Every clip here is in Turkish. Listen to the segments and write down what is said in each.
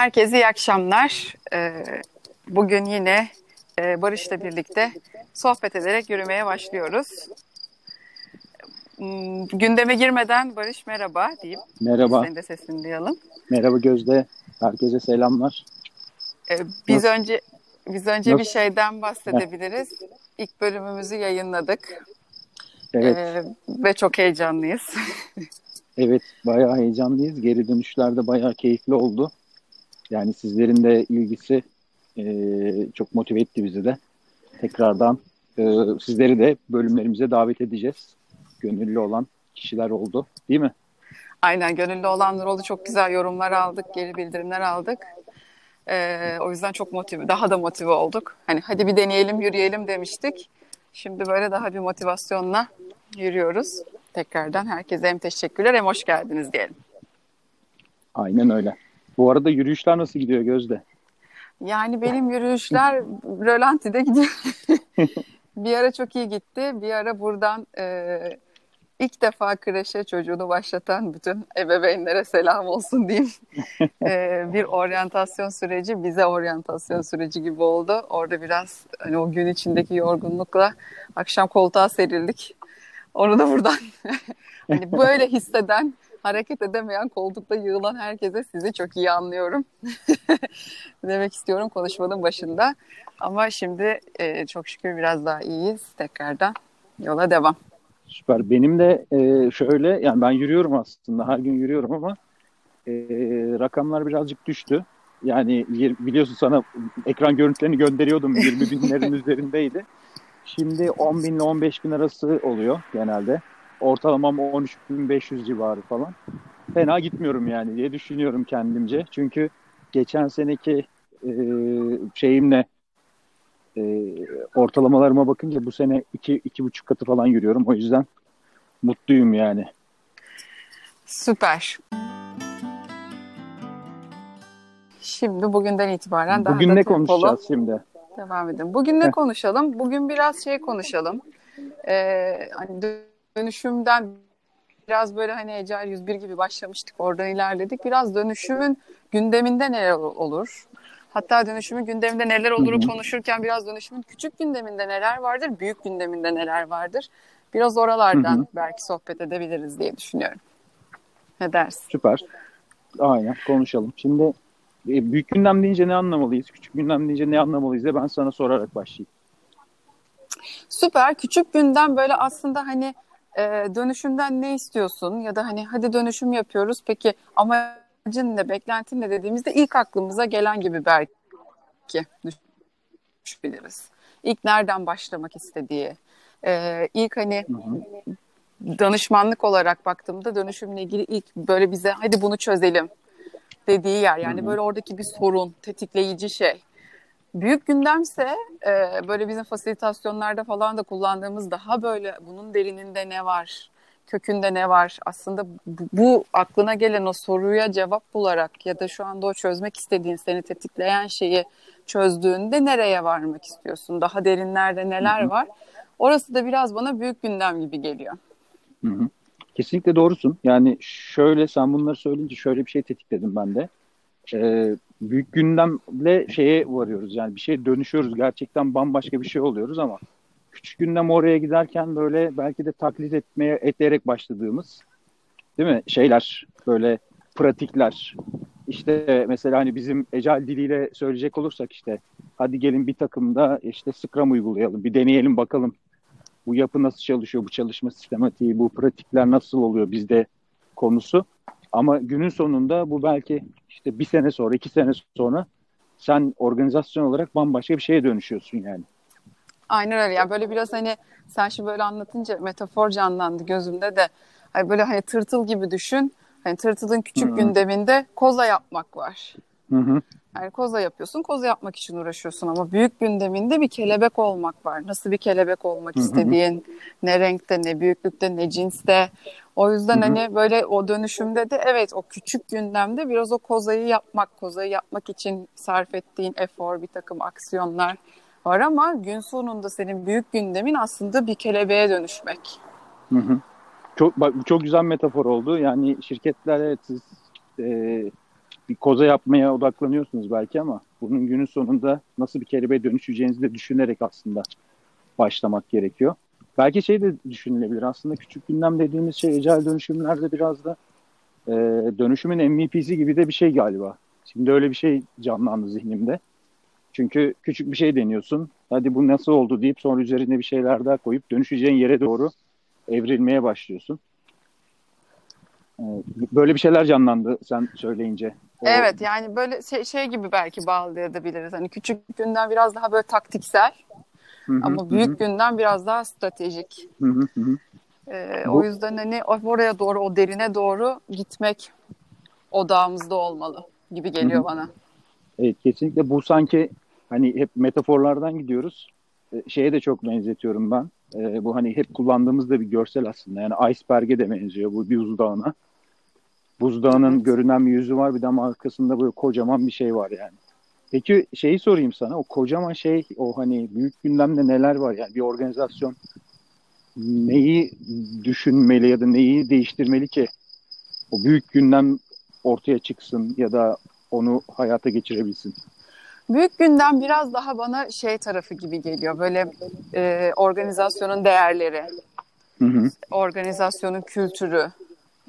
Herkese iyi akşamlar. Ee, bugün yine e, Barış'la birlikte sohbet ederek yürümeye başlıyoruz. Hmm, gündeme girmeden Barış merhaba diyeyim. Merhaba. Senin de sesini duyalım. Merhaba Gözde. Herkese selamlar. Ee, biz Nasıl? önce biz önce Nasıl? bir şeyden bahsedebiliriz. İlk bölümümüzü yayınladık. Evet. Ee, ve çok heyecanlıyız. evet, bayağı heyecanlıyız. Geri dönüşler de bayağı keyifli oldu. Yani sizlerin de ilgisi e, çok motive etti bizi de. Tekrardan e, sizleri de bölümlerimize davet edeceğiz. Gönüllü olan kişiler oldu değil mi? Aynen gönüllü olanlar oldu. Çok güzel yorumlar aldık, geri bildirimler aldık. Ee, o yüzden çok motive, daha da motive olduk. Hani hadi bir deneyelim, yürüyelim demiştik. Şimdi böyle daha bir motivasyonla yürüyoruz. Tekrardan herkese hem teşekkürler hem hoş geldiniz diyelim. Aynen öyle. Bu arada yürüyüşler nasıl gidiyor Gözde? Yani benim yürüyüşler rölantide gidiyor. bir ara çok iyi gitti. Bir ara buradan e, ilk defa kreşe çocuğunu başlatan bütün ebeveynlere selam olsun diyeyim. e, bir oryantasyon süreci bize oryantasyon süreci gibi oldu. Orada biraz hani o gün içindeki yorgunlukla akşam koltuğa serildik. Onu da buradan hani böyle hisseden hareket edemeyen, koltukta yığılan herkese sizi çok iyi anlıyorum. Demek istiyorum konuşmanın başında. Ama şimdi e, çok şükür biraz daha iyiyiz. Tekrardan yola devam. Süper. Benim de e, şöyle, yani ben yürüyorum aslında, her gün yürüyorum ama e, rakamlar birazcık düştü. Yani biliyorsun sana ekran görüntülerini gönderiyordum, 20 binlerin üzerindeydi. Şimdi 10 bin ile 15 bin arası oluyor genelde. Ortalamam 13.500 civarı falan. Fena gitmiyorum yani diye düşünüyorum kendimce. Çünkü geçen seneki e, şeyimle e, ortalamalarıma bakınca bu sene iki, iki buçuk katı falan yürüyorum. O yüzden mutluyum yani. Süper. Şimdi bugünden itibaren daha Bugün da ne konuşacağız şimdi? Devam edelim. Bugün ne konuşalım? Bugün biraz şey konuşalım. Ee, hani dönüşümden biraz böyle hani Ecel 101 gibi başlamıştık. Oradan ilerledik. Biraz dönüşümün gündeminde neler olur? Hatta dönüşümün gündeminde neler olur konuşurken biraz dönüşümün küçük gündeminde neler vardır, büyük gündeminde neler vardır. Biraz oralardan Hı-hı. belki sohbet edebiliriz diye düşünüyorum. Ne dersin? Süper. Aynen konuşalım. Şimdi e, büyük gündem deyince ne anlamalıyız? Küçük gündem deyince ne anlamalıyız diye ben sana sorarak başlayayım. Süper. Küçük gündem böyle aslında hani e, dönüşümden ne istiyorsun ya da hani hadi dönüşüm yapıyoruz peki amacın ne beklentin ne dediğimizde ilk aklımıza gelen gibi belki düşünebiliriz. İlk nereden başlamak istediği, e, ilk hani danışmanlık olarak baktığımda dönüşümle ilgili ilk böyle bize hadi bunu çözelim dediği yer. Yani böyle oradaki bir sorun, tetikleyici şey. Büyük gündemse e, böyle bizim fasilitasyonlarda falan da kullandığımız daha böyle bunun derininde ne var, kökünde ne var aslında bu, bu aklına gelen o soruya cevap bularak ya da şu anda o çözmek istediğin seni tetikleyen şeyi çözdüğünde nereye varmak istiyorsun? Daha derinlerde neler var? Orası da biraz bana büyük gündem gibi geliyor. Hı hı. Kesinlikle doğrusun. Yani şöyle sen bunları söyleyince şöyle bir şey tetikledim ben de. Ee, büyük gündemle şeye varıyoruz. Yani bir şey dönüşüyoruz. Gerçekten bambaşka bir şey oluyoruz ama küçük gündem oraya giderken böyle belki de taklit etmeye etleyerek başladığımız değil mi? Şeyler böyle pratikler. İşte mesela hani bizim ecal diliyle söyleyecek olursak işte hadi gelin bir takımda işte Scrum uygulayalım bir deneyelim bakalım. Bu yapı nasıl çalışıyor bu çalışma sistematiği bu pratikler nasıl oluyor bizde? konusu ama günün sonunda bu belki işte bir sene sonra, iki sene sonra sen organizasyon olarak bambaşka bir şeye dönüşüyorsun yani. Aynen öyle. Yani böyle biraz hani sen şimdi böyle anlatınca metafor canlandı gözümde de. Hani böyle hani tırtıl gibi düşün. Hani tırtılın küçük Hı-hı. gündeminde koza yapmak var. Hı-hı. Yani koza yapıyorsun, koza yapmak için uğraşıyorsun ama büyük gündeminde bir kelebek olmak var. Nasıl bir kelebek olmak Hı-hı. istediğin, ne renkte, ne büyüklükte, ne cinste. O yüzden Hı-hı. hani böyle o dönüşümde de evet o küçük gündemde biraz o kozayı yapmak, kozayı yapmak için sarf ettiğin efor, bir takım aksiyonlar var ama gün sonunda senin büyük gündemin aslında bir kelebeğe dönüşmek. Hı hı. Çok bak çok güzel metafor oldu. Yani şirketler evet siz e, bir koza yapmaya odaklanıyorsunuz belki ama bunun günün sonunda nasıl bir kelebeğe dönüşeceğinizi de düşünerek aslında başlamak gerekiyor. Belki şey de düşünülebilir. Aslında küçük gündem dediğimiz şey ecel dönüşümlerde biraz da e, dönüşümün MVP'si gibi de bir şey galiba. Şimdi öyle bir şey canlandı zihnimde. Çünkü küçük bir şey deniyorsun. Hadi bu nasıl oldu deyip sonra üzerine bir şeyler daha koyup dönüşeceğin yere doğru evrilmeye başlıyorsun. E, böyle bir şeyler canlandı sen söyleyince. Evet yani böyle şey, şey gibi belki bağlayabiliriz. Hani küçük günden biraz daha böyle taktiksel Hı-hı, Ama büyük hı. günden biraz daha stratejik. Hı Ee, Bu... O yüzden hani oraya doğru, o derine doğru gitmek odağımızda olmalı gibi geliyor hı hı. bana. Evet kesinlikle bu sanki hani hep metaforlardan gidiyoruz. Ee, şeye de çok benzetiyorum ben. Ee, bu hani hep kullandığımız da bir görsel aslında. Yani iceberg'e de benziyor bu bir buzdağına. Buzdağının evet. görünen bir yüzü var bir de ama arkasında böyle kocaman bir şey var yani. Peki şeyi sorayım sana. O kocaman şey, o hani büyük gündemde neler var? Yani bir organizasyon neyi düşünmeli ya da neyi değiştirmeli ki o büyük gündem ortaya çıksın ya da onu hayata geçirebilsin? Büyük gündem biraz daha bana şey tarafı gibi geliyor. Böyle e, organizasyonun değerleri, hı hı. organizasyonun kültürü.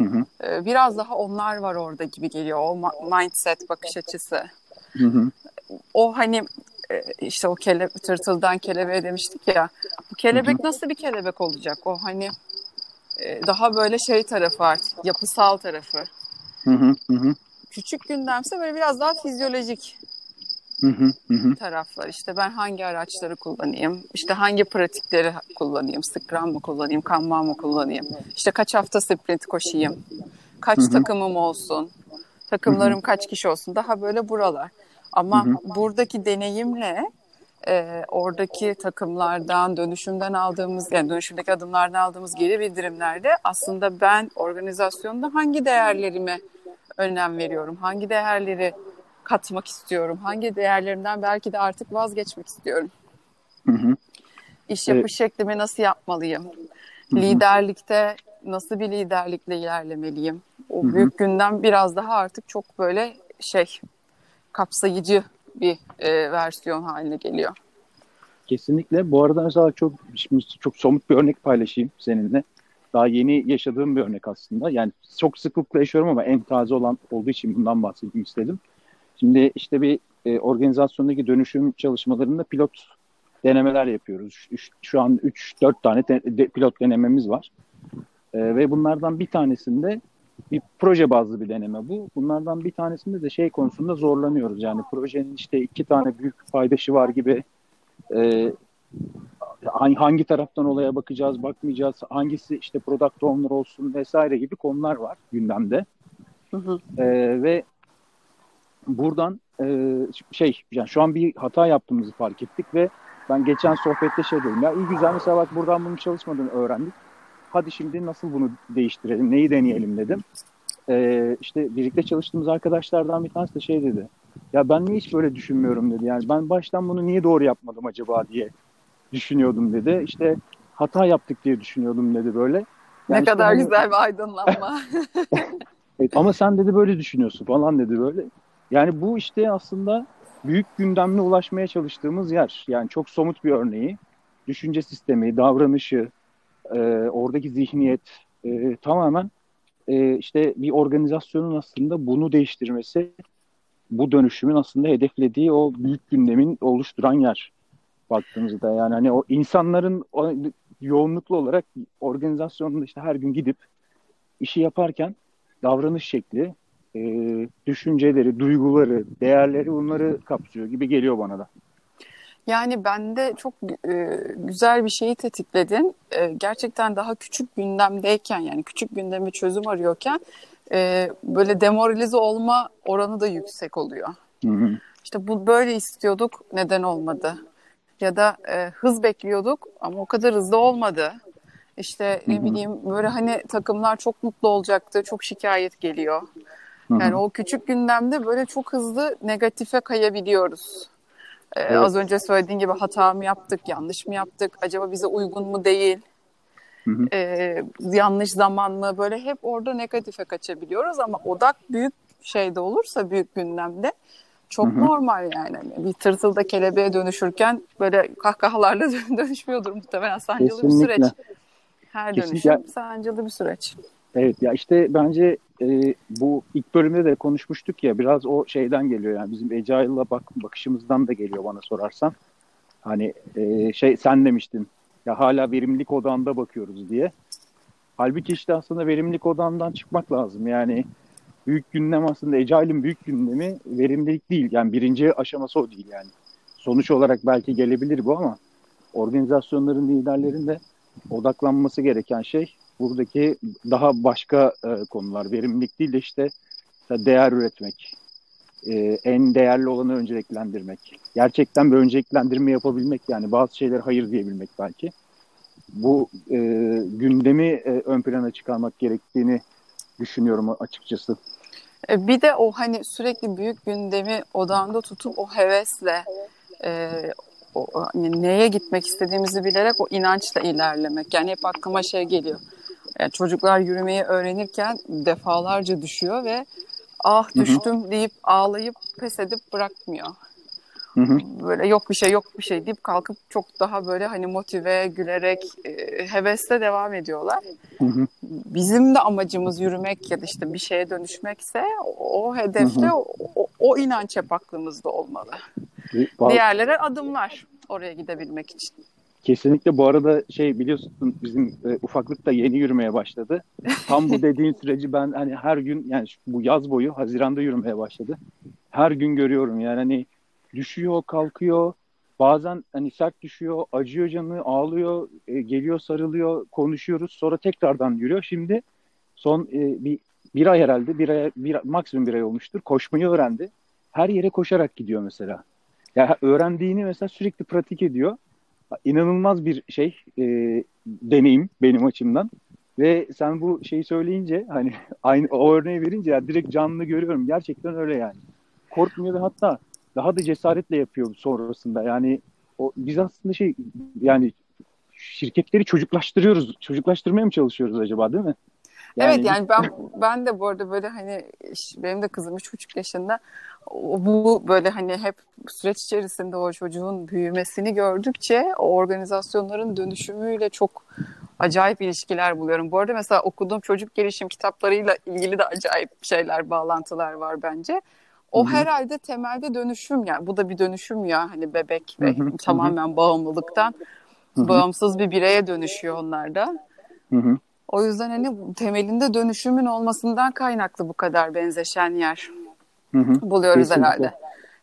Hı hı. E, biraz daha onlar var orada gibi geliyor. O mindset, bakış açısı. Hı hı. O hani e, işte o kele, tırtıldan kelebeğe demiştik ya. Bu kelebek hı hı. nasıl bir kelebek olacak? O hani e, daha böyle şey tarafı artık yapısal tarafı. Hı hı hı. Küçük gündemse böyle biraz daha fizyolojik hı hı hı. taraflar. İşte ben hangi araçları kullanayım? İşte hangi pratikleri kullanayım? Scrum mı kullanayım? Kanban mı kullanayım? İşte kaç hafta sprint koşayım? Kaç hı hı. takımım olsun? Takımlarım hı hı. kaç kişi olsun? Daha böyle buralar. Ama hı hı. buradaki deneyimle e, oradaki takımlardan, dönüşümden aldığımız, yani dönüşümdeki adımlardan aldığımız geri bildirimlerde aslında ben organizasyonda hangi değerlerime önem veriyorum, hangi değerleri katmak istiyorum, hangi değerlerimden belki de artık vazgeçmek istiyorum. Hı hı. İş yapış evet. şeklimi nasıl yapmalıyım? Hı hı. Liderlikte nasıl bir liderlikle ilerlemeliyim? O büyük hı hı. günden biraz daha artık çok böyle şey kapsayıcı bir e, versiyon haline geliyor. Kesinlikle. Bu arada mesela çok şimdi çok somut bir örnek paylaşayım seninle. Daha yeni yaşadığım bir örnek aslında. Yani çok sıklıkla yaşıyorum ama en taze olan olduğu için bundan bahsedeyim istedim. Şimdi işte bir e, organizasyondaki dönüşüm çalışmalarında pilot denemeler yapıyoruz. Üç, şu an 3-4 tane de, de, pilot denememiz var. E, ve bunlardan bir tanesinde bir proje bazlı bir deneme bu. Bunlardan bir tanesinde de şey konusunda zorlanıyoruz. Yani projenin işte iki tane büyük paydaşı var gibi e, hangi taraftan olaya bakacağız, bakmayacağız, hangisi işte product owner olsun vesaire gibi konular var gündemde. Hı hı. E, ve buradan e, şey yani şu an bir hata yaptığımızı fark ettik ve ben geçen sohbette şey dedim ya iyi güzel mesela bak buradan bunu çalışmadığını öğrendik hadi şimdi nasıl bunu değiştirelim, neyi deneyelim dedim. Ee, işte birlikte çalıştığımız arkadaşlardan bir tanesi de şey dedi. Ya ben niye hiç böyle düşünmüyorum dedi. Yani ben baştan bunu niye doğru yapmadım acaba diye düşünüyordum dedi. İşte hata yaptık diye düşünüyordum dedi böyle. Yani ne işte kadar hani... güzel bir aydınlanma. evet, ama sen dedi böyle düşünüyorsun falan dedi böyle. Yani bu işte aslında büyük gündemle ulaşmaya çalıştığımız yer. Yani çok somut bir örneği. Düşünce sistemi, davranışı, e, oradaki zihniyet e, tamamen e, işte bir organizasyonun aslında bunu değiştirmesi, bu dönüşümün aslında hedeflediği o büyük gündemin oluşturan yer baktığımızda yani hani o insanların o, yoğunluklu olarak organizasyonunda işte her gün gidip işi yaparken davranış şekli, e, düşünceleri, duyguları, değerleri bunları kapsıyor gibi geliyor bana da. Yani bende çok e, güzel bir şeyi tetikledin. E, gerçekten daha küçük gündemdeyken yani küçük gündemi çözüm arıyorken e, böyle demoralize olma oranı da yüksek oluyor. Hı hı. İşte bu böyle istiyorduk neden olmadı? Ya da e, hız bekliyorduk ama o kadar hızlı olmadı. İşte ne bileyim böyle hani takımlar çok mutlu olacaktı, çok şikayet geliyor. Yani o küçük gündemde böyle çok hızlı negatife kayabiliyoruz. Ee, evet. Az önce söylediğin gibi hata mı yaptık, yanlış mı yaptık, acaba bize uygun mu değil, hı hı. Ee, yanlış zaman mı böyle hep orada negatife kaçabiliyoruz ama odak büyük şeyde olursa büyük gündemde çok Hı-hı. normal yani. Hani bir tırtıl da kelebeğe dönüşürken böyle kahkahalarla dönüşmüyordur muhtemelen sancılı Kesinlikle. bir süreç. Her Kesinlikle. dönüşüm sancılı bir süreç. Evet ya işte bence e, bu ilk bölümde de konuşmuştuk ya biraz o şeyden geliyor yani bizim Agile'la bak, bakışımızdan da geliyor bana sorarsan. Hani e, şey sen demiştin ya hala verimlilik odağında bakıyoruz diye. Halbuki işte aslında verimlilik odağından çıkmak lazım. Yani büyük gündem aslında Agile'in büyük gündemi verimlilik değil. Yani birinci aşaması o değil yani. Sonuç olarak belki gelebilir bu ama organizasyonların liderlerin de odaklanması gereken şey buradaki daha başka e, konular. Verimlilik değil de işte değer üretmek, e, en değerli olanı önceliklendirmek. Gerçekten bir önceliklendirme yapabilmek yani bazı şeyler hayır diyebilmek belki. Bu e, gündemi e, ön plana çıkarmak gerektiğini düşünüyorum açıkçası. E, bir de o hani sürekli büyük gündemi odağında tutup o hevesle e, o, hani neye gitmek istediğimizi bilerek o inançla ilerlemek. Yani hep aklıma şey geliyor. Yani çocuklar yürümeyi öğrenirken defalarca düşüyor ve ah düştüm Hı-hı. deyip ağlayıp pes edip bırakmıyor. Hı hı. Böyle yok bir şey yok bir şey deyip kalkıp çok daha böyle hani motive, gülerek, e, hevesle devam ediyorlar. Hı hı. Bizim de amacımız yürümek ya da işte bir şeye dönüşmekse o, hedefte hı hı. O, o, inanç hep aklımızda olmalı. Vallahi... Diğerlere adımlar oraya gidebilmek için. Kesinlikle bu arada şey biliyorsun bizim e, ufaklık da yeni yürümeye başladı. Tam bu dediğin süreci ben hani her gün yani bu yaz boyu Haziran'da yürümeye başladı. Her gün görüyorum yani hani düşüyor, kalkıyor. Bazen hani sert düşüyor, acıyor canı, ağlıyor, e, geliyor, sarılıyor, konuşuyoruz. Sonra tekrardan yürüyor. Şimdi son e, bir bir ay herhalde, bir ay, bir, maksimum bir ay olmuştur. Koşmayı öğrendi. Her yere koşarak gidiyor mesela. Yani öğrendiğini mesela sürekli pratik ediyor. İnanılmaz bir şey, e, deneyim benim açımdan. Ve sen bu şeyi söyleyince hani aynı o örneği verince ya direkt canlı görüyorum. Gerçekten öyle yani. Korkmuyor ve hatta daha da cesaretle yapıyor sonrasında. Yani o biz aslında şey yani şirketleri çocuklaştırıyoruz. Çocuklaştırmaya mı çalışıyoruz acaba değil mi? Yani... Evet yani ben ben de bu arada böyle hani benim de kızım üç buçuk yaşında bu böyle hani hep süreç içerisinde o çocuğun büyümesini gördükçe o organizasyonların dönüşümüyle çok acayip ilişkiler buluyorum. Bu arada mesela okuduğum çocuk gelişim kitaplarıyla ilgili de acayip şeyler, bağlantılar var bence. O Hı-hı. herhalde temelde dönüşüm yani. Bu da bir dönüşüm ya hani bebek ve Hı-hı. tamamen bağımlılıktan Hı-hı. bağımsız bir bireye dönüşüyor onlar da. Hı-hı. O yüzden hani temelinde dönüşümün olmasından kaynaklı bu kadar benzeşen yer Hı-hı. buluyoruz Kesinlikle. herhalde.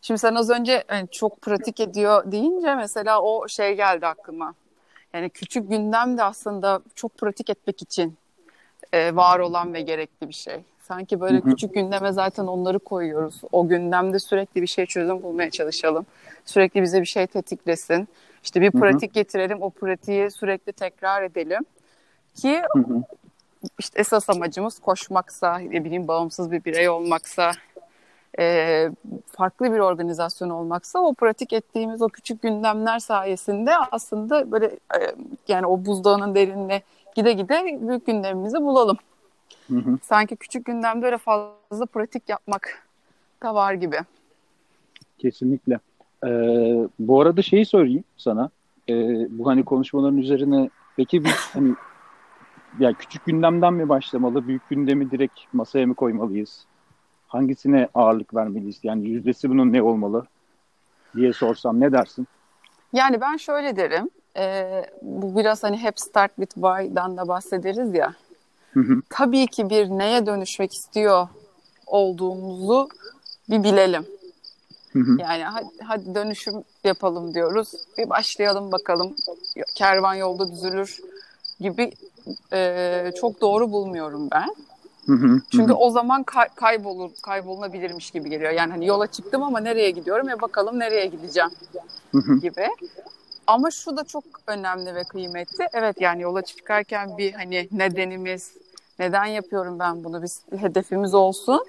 Şimdi sen az önce yani çok pratik ediyor deyince mesela o şey geldi aklıma. Yani küçük gündem de aslında çok pratik etmek için e, var olan ve gerekli bir şey. Sanki böyle Hı-hı. küçük gündeme zaten onları koyuyoruz. O gündemde sürekli bir şey çözüm bulmaya çalışalım. Sürekli bize bir şey tetiklesin. İşte bir pratik Hı-hı. getirelim, o pratiği sürekli tekrar edelim. Ki işte esas amacımız koşmaksa, ne bileyim bağımsız bir birey olmaksa, e, farklı bir organizasyon olmaksa o pratik ettiğimiz o küçük gündemler sayesinde aslında böyle e, yani o buzdağının derinine gide gide büyük gündemimizi bulalım. Hı hı. Sanki küçük gündemde öyle fazla pratik yapmak da var gibi. Kesinlikle. Ee, bu arada şeyi söyleyeyim sana. Ee, bu hani konuşmaların üzerine peki biz hani ya küçük gündemden mi başlamalı, büyük gündemi direkt masaya mı koymalıyız? Hangisine ağırlık vermeliyiz? Yani yüzdesi bunun ne olmalı diye sorsam ne dersin? Yani ben şöyle derim. E, bu biraz hani hep start with why'dan da bahsederiz ya. Hı hı. Tabii ki bir neye dönüşmek istiyor olduğumuzu bir bilelim. Hı hı. Yani hadi, hadi dönüşüm yapalım diyoruz. Bir başlayalım bakalım. Kervan yolda düzülür gibi e, çok doğru bulmuyorum ben. Hı hı, Çünkü hı. o zaman kay- kaybolur, kaybolunabilirmiş gibi geliyor. Yani hani yola çıktım ama nereye gidiyorum ve bakalım nereye gideceğim gibi. Ama şu da çok önemli ve kıymetli. Evet yani yola çıkarken bir hani nedenimiz, neden yapıyorum ben bunu, bir hedefimiz olsun.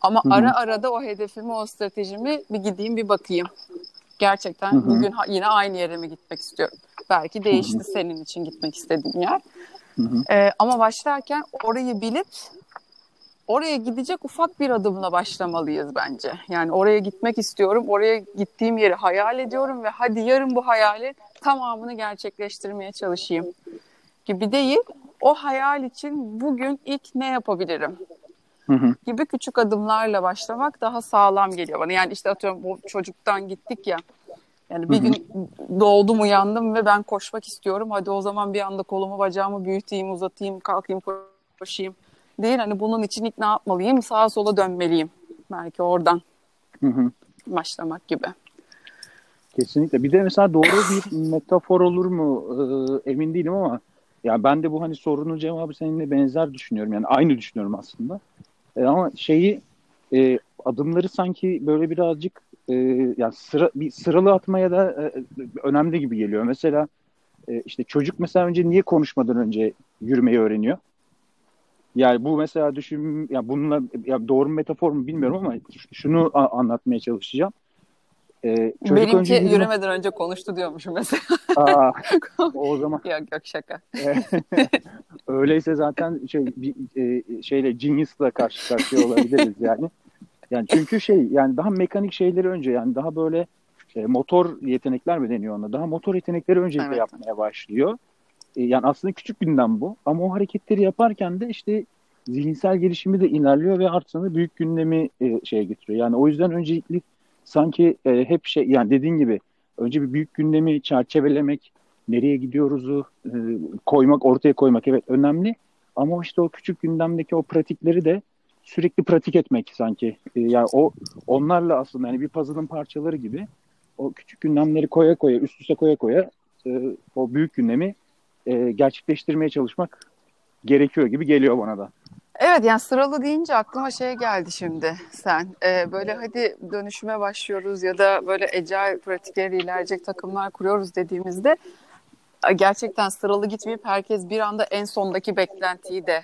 Ama Hı-hı. ara ara da o hedefimi, o stratejimi bir gideyim bir bakayım. Gerçekten Hı-hı. bugün yine aynı yere mi gitmek istiyorum? Belki değişti Hı-hı. senin için gitmek istediğin yer. Ee, ama başlarken orayı bilip oraya gidecek ufak bir adımla başlamalıyız bence. Yani oraya gitmek istiyorum. Oraya gittiğim yeri hayal ediyorum ve hadi yarın bu hayali tamamını gerçekleştirmeye çalışayım gibi değil. O hayal için bugün ilk ne yapabilirim? gibi küçük adımlarla başlamak daha sağlam geliyor bana. Yani işte atıyorum bu çocuktan gittik ya. Yani bir gün doğdum uyandım ve ben koşmak istiyorum. Hadi o zaman bir anda kolumu bacağımı büyüteyim, uzatayım, kalkayım, koşayım. Değil hani bunun için ilk ne yapmalıyım? Sağa sola dönmeliyim. Belki oradan başlamak gibi. Kesinlikle. Bir de mesela doğru bir metafor olur mu ee, emin değilim ama ya ben de bu hani sorunun cevabı seninle benzer düşünüyorum. Yani aynı düşünüyorum aslında. E, ama şeyi e, adımları sanki böyle birazcık e, yani sıra bir sıralı atmaya da e, önemli gibi geliyor. Mesela e, işte çocuk mesela önce niye konuşmadan önce yürümeyi öğreniyor? Yani bu mesela düşün ya bununla ya doğru mu metafor mu bilmiyorum ama şunu a- anlatmaya çalışacağım. Ee, çocuk Benimki önce yürüme... yürümeden önce konuştu diyormuşum mesela. Aa, o zaman. yok yok şaka. Öyleyse zaten şey bir, e, şeyle Genius'la karşı karşıya olabiliriz yani. Yani çünkü şey yani daha mekanik şeyleri önce yani daha böyle e, motor yetenekler mi deniyor ona? Daha motor yetenekleri önce evet. yapmaya başlıyor. E, yani aslında küçük gündem bu. Ama o hareketleri yaparken de işte zihinsel gelişimi de ilerliyor ve artık büyük gündemi e, şeye getiriyor. Yani o yüzden öncelikli sanki e, hep şey yani dediğin gibi önce bir büyük gündemi çerçevelemek, nereye gidiyoruzu e, koymak, ortaya koymak evet önemli. Ama işte o küçük gündemdeki o pratikleri de sürekli pratik etmek sanki. E, yani o onlarla aslında yani bir puzzle'ın parçaları gibi o küçük gündemleri koya koya, üst üste koya koya e, o büyük gündemi e, gerçekleştirmeye çalışmak gerekiyor gibi geliyor bana da. Evet yani sıralı deyince aklıma şey geldi şimdi sen. Ee, böyle hadi dönüşüme başlıyoruz ya da böyle ecel pratikleri ilerleyecek takımlar kuruyoruz dediğimizde gerçekten sıralı gitmeyip herkes bir anda en sondaki beklentiyi de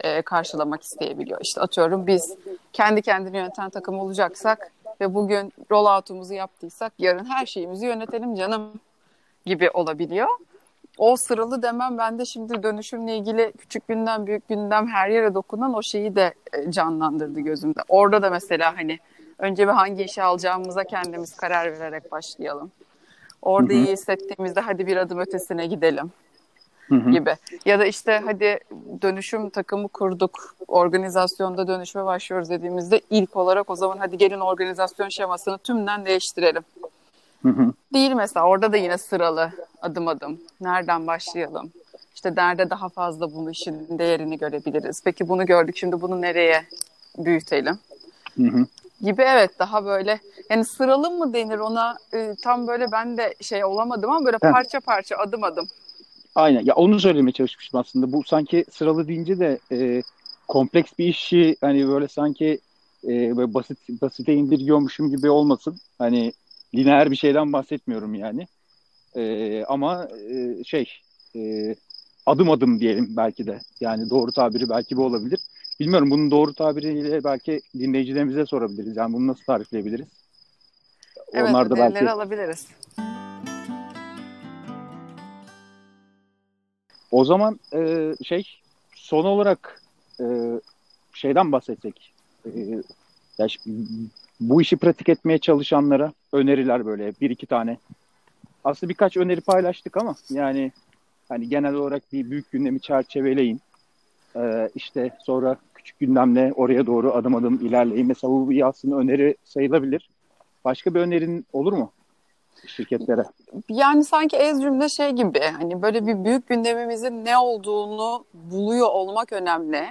e, karşılamak isteyebiliyor. İşte atıyorum biz kendi kendini yöneten takım olacaksak ve bugün rollout'umuzu yaptıysak yarın her şeyimizi yönetelim canım gibi olabiliyor o sıralı demem bende şimdi dönüşümle ilgili küçük gündem büyük gündem her yere dokunan o şeyi de e, canlandırdı gözümde. Orada da mesela hani önce bir hangi işi alacağımıza kendimiz karar vererek başlayalım. Orada Hı-hı. iyi hissettiğimizde hadi bir adım ötesine gidelim Gibi. Ya da işte hadi dönüşüm takımı kurduk, organizasyonda dönüşme başlıyoruz dediğimizde ilk olarak o zaman hadi gelin organizasyon şemasını tümden değiştirelim. Değil mesela orada da yine sıralı adım adım. Nereden başlayalım? İşte nerede daha fazla bunu işin değerini görebiliriz? Peki bunu gördük şimdi bunu nereye büyütelim? Gibi evet daha böyle yani sıralı mı denir ona e, tam böyle ben de şey olamadım ama böyle parça parça adım adım. Aynen ya onu söylemeye çalışmıştım aslında. Bu sanki sıralı deyince de e, kompleks bir işi hani böyle sanki e, böyle basit basite indiriyormuşum gibi olmasın. Hani lineer bir şeyden bahsetmiyorum yani. E, ama e, şey e, adım adım diyelim belki de. Yani doğru tabiri belki bu olabilir. Bilmiyorum bunun doğru tabiriyle belki dinleyicilerimize sorabiliriz. Yani bunu nasıl tarifleyebiliriz? Evet, Onlar da belki alabiliriz. O zaman e, şey son olarak e, şeyden bahsetsek. E, ya bu işi pratik etmeye çalışanlara öneriler böyle bir iki tane. Aslında birkaç öneri paylaştık ama yani hani genel olarak bir büyük gündemi çerçeveleyin. Ee, işte sonra küçük gündemle oraya doğru adım adım ilerleyin. Mesela bu bir aslında öneri sayılabilir. Başka bir önerin olur mu şirketlere? Yani sanki ez cümle şey gibi hani böyle bir büyük gündemimizin ne olduğunu buluyor olmak önemli.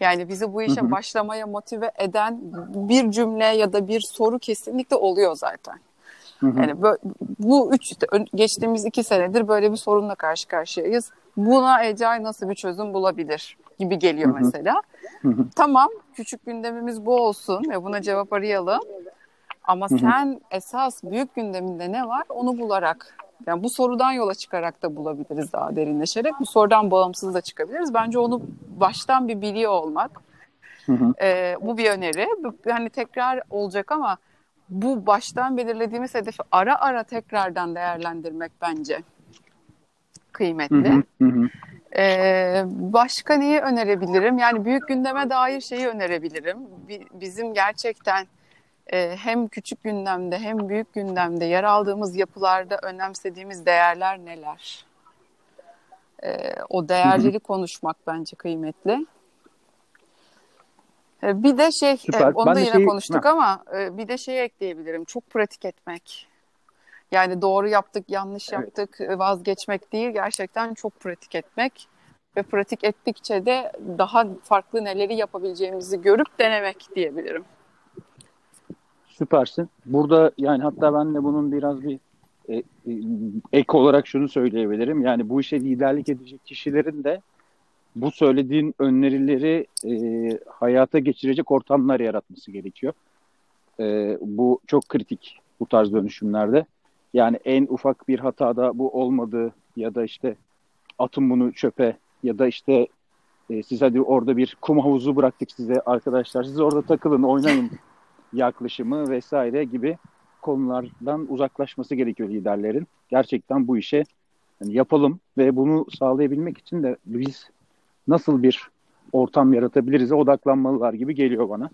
Yani bizi bu işe başlamaya motive eden bir cümle ya da bir soru kesinlikle oluyor zaten. Yani böyle, bu üç geçtiğimiz iki senedir böyle bir sorunla karşı karşıyayız. Buna Ecai nasıl bir çözüm bulabilir gibi geliyor mesela. Tamam küçük gündemimiz bu olsun ve buna cevap arayalım. Ama sen esas büyük gündeminde ne var onu bularak yani bu sorudan yola çıkarak da bulabiliriz daha derinleşerek. Bu sorudan bağımsız da çıkabiliriz. Bence onu baştan bir biliyor olmak. Hı hı. E, bu bir öneri. Hani tekrar olacak ama bu baştan belirlediğimiz hedefi ara ara tekrardan değerlendirmek bence kıymetli. Hı hı hı. Ee, başka neyi önerebilirim? Yani büyük gündeme dair şeyi önerebilirim. Bizim gerçekten e, hem küçük gündemde hem büyük gündemde yer aldığımız yapılarda önemsediğimiz değerler neler? Ee, o değerleri konuşmak bence kıymetli. Ee, bir de şey, Süper. onu ben da yine şey... konuştuk ha. ama e, bir de şey ekleyebilirim. Çok pratik etmek. Yani doğru yaptık, yanlış evet. yaptık, e, vazgeçmek değil, gerçekten çok pratik etmek ve pratik ettikçe de daha farklı neleri yapabileceğimizi görüp denemek diyebilirim. Süpersin. Burada yani hatta ben de bunun biraz bir e, e, ek olarak şunu söyleyebilirim. Yani bu işe liderlik edecek kişilerin de bu söylediğin önerileri e, hayata geçirecek ortamlar yaratması gerekiyor. E, bu çok kritik bu tarz dönüşümlerde. Yani en ufak bir hatada bu olmadı ya da işte atın bunu çöpe ya da işte e, siz hadi orada bir kum havuzu bıraktık size arkadaşlar siz orada takılın oynayın yaklaşımı vesaire gibi konulardan uzaklaşması gerekiyor liderlerin. Gerçekten bu işe yani yapalım ve bunu sağlayabilmek için de biz nasıl bir ortam yaratabiliriz odaklanmalılar gibi geliyor bana.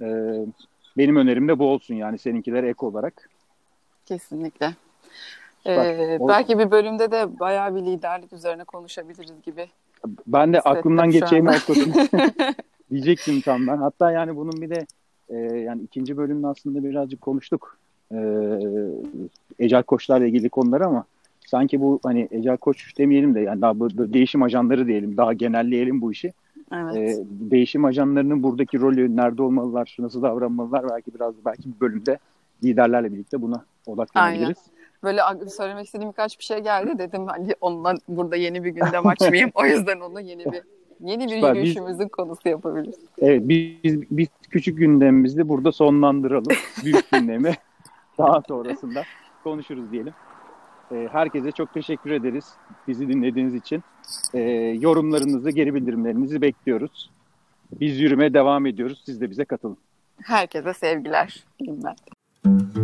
Ee, benim önerim de bu olsun yani seninkilere ek olarak. Kesinlikle. Ee, belki bir bölümde de bayağı bir liderlik üzerine konuşabiliriz gibi. Ben de aklımdan geçeyim okudum. Diyecektim tam ben. Hatta yani bunun bir de e, yani ikinci bölümde aslında birazcık konuştuk. E, Ecel Koçlarla ilgili konuları ama sanki bu hani Ecel Koç demeyelim de yani daha bu, değişim ajanları diyelim. Daha genelleyelim bu işi. Evet. E, değişim ajanlarının buradaki rolü nerede olmalılar, nasıl davranmalılar belki biraz belki bir bölümde liderlerle birlikte buna odaklanabiliriz. Aynen böyle söylemek istediğim birkaç bir şey geldi dedim hani onunla burada yeni bir gündem açmayayım. o yüzden onu yeni bir yeni bir Süper, yürüyüşümüzün biz, konusu yapabiliriz. Evet biz, biz küçük gündemimizi burada sonlandıralım. Büyük gündemi daha sonrasında konuşuruz diyelim. Ee, herkese çok teşekkür ederiz bizi dinlediğiniz için. Ee, yorumlarınızı, geri bildirimlerinizi bekliyoruz. Biz yürümeye devam ediyoruz. Siz de bize katılın. Herkese sevgiler. Ben.